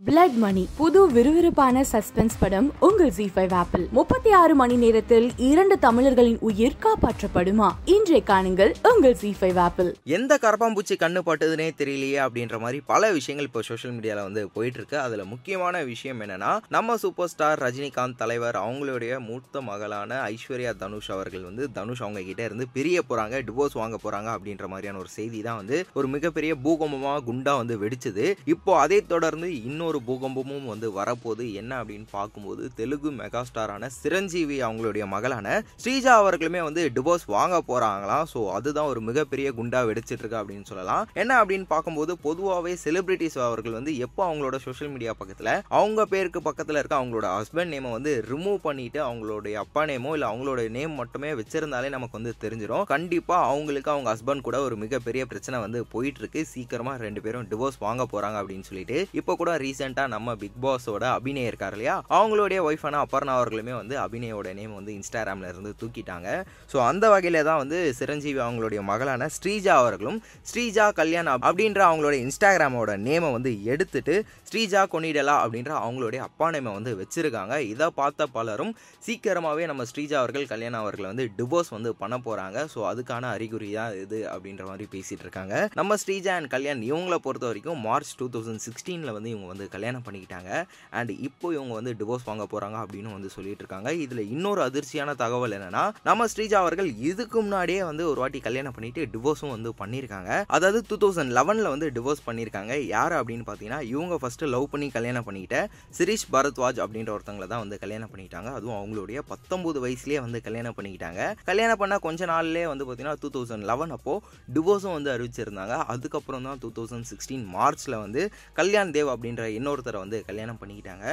Blood மணி புது விறுவிறுப்பான suspense படம் உங்கள் ஜி ஃபைவ் ஆப்பிள் முப்பத்தி ஆறு மணி நேரத்தில் இரண்டு தமிழர்களின் உயிர் காப்பாற்றப்படுமா? இன்றைய காணுங்கள் உங்கள் ஜி ஃபைவ் ஆப்பிள் எந்த கரப்பாம்பூச்சி கண்ணு பட்டுதுனே தெரியலையே அப்படின்ற மாதிரி பல விஷயங்கள் இப்போ சோஷியல் மீடியாவில் வந்து போயிட்டு இருக்கு அதில் முக்கியமான விஷயம் என்னன்னா நம்ம சூப்பர் ஸ்டார் ரஜினிகாந்த் தலைவர் அவங்களுடைய மூத்த மகளான ஐஸ்வர்யா தனுஷ் அவர்கள் வந்து தனுஷ் அவங்க கிட்ட இருந்து பிரிய போறாங்க டிவோர்ஸ் வாங்க போறாங்க அப்படின்ற மாதிரியான ஒரு செய்தி தான் வந்து ஒரு மிகப்பெரிய பூகம்பமாக குண்டா வந்து வெடிச்சது. இப்போ அதை தொடர்ந்து இன்னொரு பூகம்பமும் வந்து வரப்போகுது. என்ன அப்படின்னு பார்க்கும்போது தெலுங்கு மெகாஸ்டாரான சிரஞ்சீவி அவங்களுடைய மகளான ஸ்ரீஜா அவர்களுமே வந்து டிவோர்ஸ் வாங்க போறாங்களாம். ஸோ அதுதான் ஒரு மிகப்பெரிய குண்டா வெடிச்சிட்டு இருக்கு அப்படின்னு சொல்லலாம். என்ன அப்படின்னு பார்க்கும்போது பொதுவாகவே செலிபிரிட்டிஸ் அவர்கள் வந்து எப்போ அவங்களோட சோஷியல் மீடியா பக்கத்தில் அவங்க பேருக்கு பக்கத்தில் இருக்க அவங்களோட ஹஸ்பண்ட் நேமை வந்து ரிமூவ் பண்ணிட்டு அவங்களுடைய அப்பா நேமோ இல்லை அவங்களோட நேம் மட்டுமே வச்சிருந்தாலே நமக்கு வந்து தெரிஞ்சிடும் கண்டிப்பாக அவங்களுக்கு அவங்க ஹஸ்பண்ட் கூட ஒரு மிகப்பெரிய பிரச்சனை வந்து போயிட்டு இருக்கு சீக்கிரமாக ரெண்டு பேரும் டிவோர்ஸ் வாங்க போகிறாங்க அப்படின்னு சொல்லிட்டு. இப்போ கூட ரீசெண்டாக நம்ம பிக் பாஸோட அபிநய இருக்கார் இல்லையா? அவங்களுடைய ஒய்ஃபான அபர்ணா அவர்களுமே வந்து அபிநயோட நேம் வந்து இன்ஸ்டாகிராமில் இருந்து தூக்கிட்டாங்க. ஸோ அந்த வகையில் தான் வந்து சிரஞ்சீவி அவங்களுடைய மகளான ஸ்ரீஜா அவர்களும் ஸ்ரீஜா கல்யாண் அப்படின்ற அவங்களுடைய இன்ஸ்டாகிராமோட நேமை வந்து எடுத்துட்டு ஸ்ரீஜா கொனிடலா அப்படின்ற அவங்களுடைய அப்பா நேமை வந்து வச்சுருக்காங்க. இதை பார்த்த பலரும் சீக்கிரமாகவே நம்ம ஸ்ரீஜா அவர்கள் கல்யாணம் அவர்களை வந்து டிவோர்ஸ் வந்து பண்ண போகிறாங்க ஸோ அதுக்கான அறிகுறி தான் இது அப்படின்ற மாதிரி பேசிகிட்டு இருக்காங்க. நம்ம ஸ்ரீஜா அண்ட் கல்யாண் இவங்களை பொறுத்த வரைக்கும் மார்ச் டூ தௌசண்ட் சிக்ஸ்டீனில் வந்து இவங்க வந்து கல்யாணம் பண்ணிக்கிட்டாங்க. அண்ட் இப்போ இவங்க வந்து டிவோர்ஸ் வாங்க போறாங்க அப்படின்னு வந்து சொல்லிட்டு இருக்காங்க இதுல இன்னொரு அதிர்ச்சியான தகவல் என்னன்னா நம்ம ஸ்ரீஜா அவர்கள் இதுக்கு முன்னாடியே வந்து ஒரு வாட்டி கல்யாணம் பண்ணிட்டு டிவோர்ஸும் வந்து பண்ணியிருக்காங்க அதாவது டூ தௌசண்ட் லெவனில் வந்து டிவோர்ஸ் பண்ணியிருக்காங்க யார் அப்படின்னு பார்த்தீங்கன்னா இவங்க ஃபஸ்ட்டு லவ் பண்ணி கல்யாணம் பண்ணிக்கிட்ட சிரீஷ் பரத்வாஜ் அப்படின்ற ஒருத்தங்களை தான் வந்து கல்யாணம் பண்ணிக்கிட்டாங்க. அதுவும் அவங்களுடைய பத்தொம்போது வயசுலேயே வந்து கல்யாணம் பண்ணிக்கிட்டாங்க. கல்யாணம் பண்ண கொஞ்ச நாள்லேயே வந்து பார்த்தீங்கன்னா டூ தௌசண்ட் லெவன் அப்போ டிவோர்ஸும் வந்து அறிவிச்சிருந்தாங்க. அதுக்கப்புறம் தான் டூ தௌசண்ட் சிக்ஸ்டீன் மார்ச்சில் வந்து கல்யாண் தேவ் அப்படின்ற இன்னொருத்தரை வந்து கல்யாணம் பண்ணிக்கிட்டாங்க.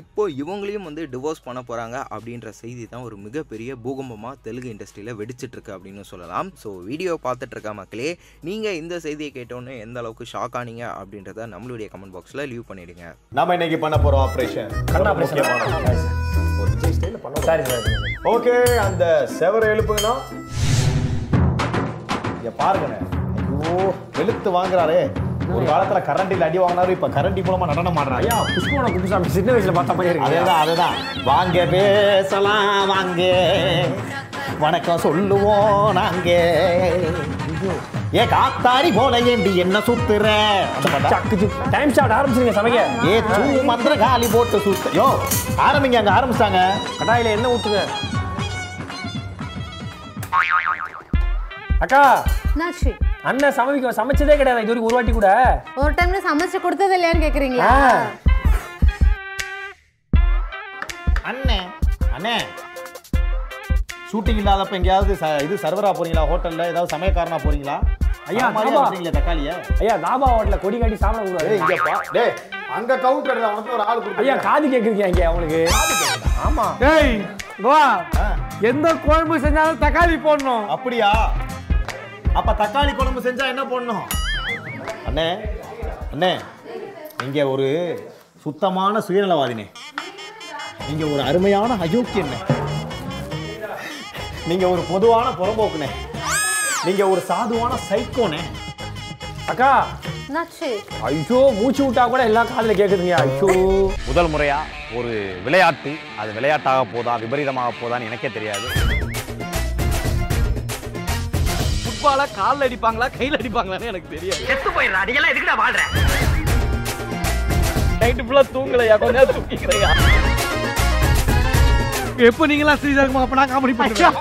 இப்போ இவங்களையும் வந்து டிவோர்ஸ் பண்ண போகிறாங்க அப்படின்ற செய்தி தான் ஒரு மிகப்பெரிய பூகம்பமாக தெலுங்கு இண்டஸ்ட்ரியில் வெடிச்சிட்டு இருக்கு அப்படின்னு சொல்லலாம். ஸோ வீடியோ பார்த்துட்டு இருக்க மக்களே நீங்கள் இந்த செய்தியை கேட்டோன்னே எந்த அளவுக்கு ஷாக் ஆனீங்க அப்படின்றத நம்மளுடைய கமெண்ட் பாக்ஸில் லீவ் பண்ணிடுங்க. நாம இன்னைக்கு பண்ண போறோம் ஆபரேஷன் ஓகே அந்த செவரை எழுப்புங்கண்ணா. பாருங்கண்ணே. ஐயோ வெளுத்து வாங்குறாரே. ஒரு காலத்துல கரண்டில் அடி வாங்கினாரு இப்ப கரண்டி மூலமா நடனம் ஆடுறாரு. ஐயா புஷ்பவன குப்புசாமி சின்ன வயசுல பார்த்த மாதிரி இருக்கு. அதேதான் அதேதான். வாங்க பேசலாம் வாங்க. வணக்கம் சொல்லுவோம் நாங்க ஏ காத்தாடி போல ஏண்டி என்ன சுத்துற? டைம் ஸ்டார்ட் ஆரம்பிச்சிருங்க சமைக்க. ஏ தூ மந்திர காலி போட்டு சுத்த. யோ ஆரம்பிங்க அங்க ஆரம்பிச்சாங்க. கடாயில என்ன ஊத்துங்க. அக்கா. என்னாச்சு? அண்ணன் சமைக்க சமைச்சதே கிடையாது. இது வரைக்கும் ஒரு வாட்டி கூட. ஒரு டைம்ல சமைச்சு கொடுத்தது இல்லையான்னு கேக்குறீங்களா. அண்ணே அண்ணே. ஷூட்டிங் இல்லாதப்ப எங்கேயாவது இது சர்வரா போறீங்களா? ஹோட்டல்ல ஏதாவது சமயக்காரனா போறீங்களா? ஐயா, ஐயா ஆமா. வந்தீங்களே தக்காளிய? ஐயா தாபா ஹோட்டல கொடி காட்டி சாப்பிட ஏய் கூடாது இங்க பா. டேய் அங்க கவுண்டர்ல உனக்கு ஒரு ஆள் ஐயா கொடுத்து காது கேக்குறீங்க இங்க அவங்களுக்கு. ஆமா. டேய் வா. எந்த குழம்பு செஞ்சாலும் தக்காளி போடணும். அப்படியா? அப்ப தக்காளி குழம்பு செஞ்சா என்ன பண்ணணும் அண்ணே அண்ணே நீங்க ஒரு சுத்தமான சுயநலவாதினே. நீங்க ஒரு அருமையான அயோக்கியண்ணே நீங்க ஒரு பொதுவான புறம்போக்குனே. நீங்க ஒரு சாதுவான சைக்கோனே. அக்கா ஐயோ மூச்சு விட்டா கூட எல்லாம் காதுல கேக்குதுங்க. ஐயோ. முதல் முறையா ஒரு விளையாட்டு அது விளையாட்டாக போதா விபரீதமாக போதான்னு எனக்கே தெரியாது. ஃபுட்பால கால்ல அடிப்பாங்களா கையில அடிப்பாங்களான்னு எனக்கு தெரியாது. நைட்டு ஃபுல்லா தூங்கலையா? கொஞ்ச நேரம் தூங்கிக்கிறையா? எப்போ நீங்களாம் ஸ்ரீசாகுமா அப்ப நான் காமெடி பண்ணுறேன்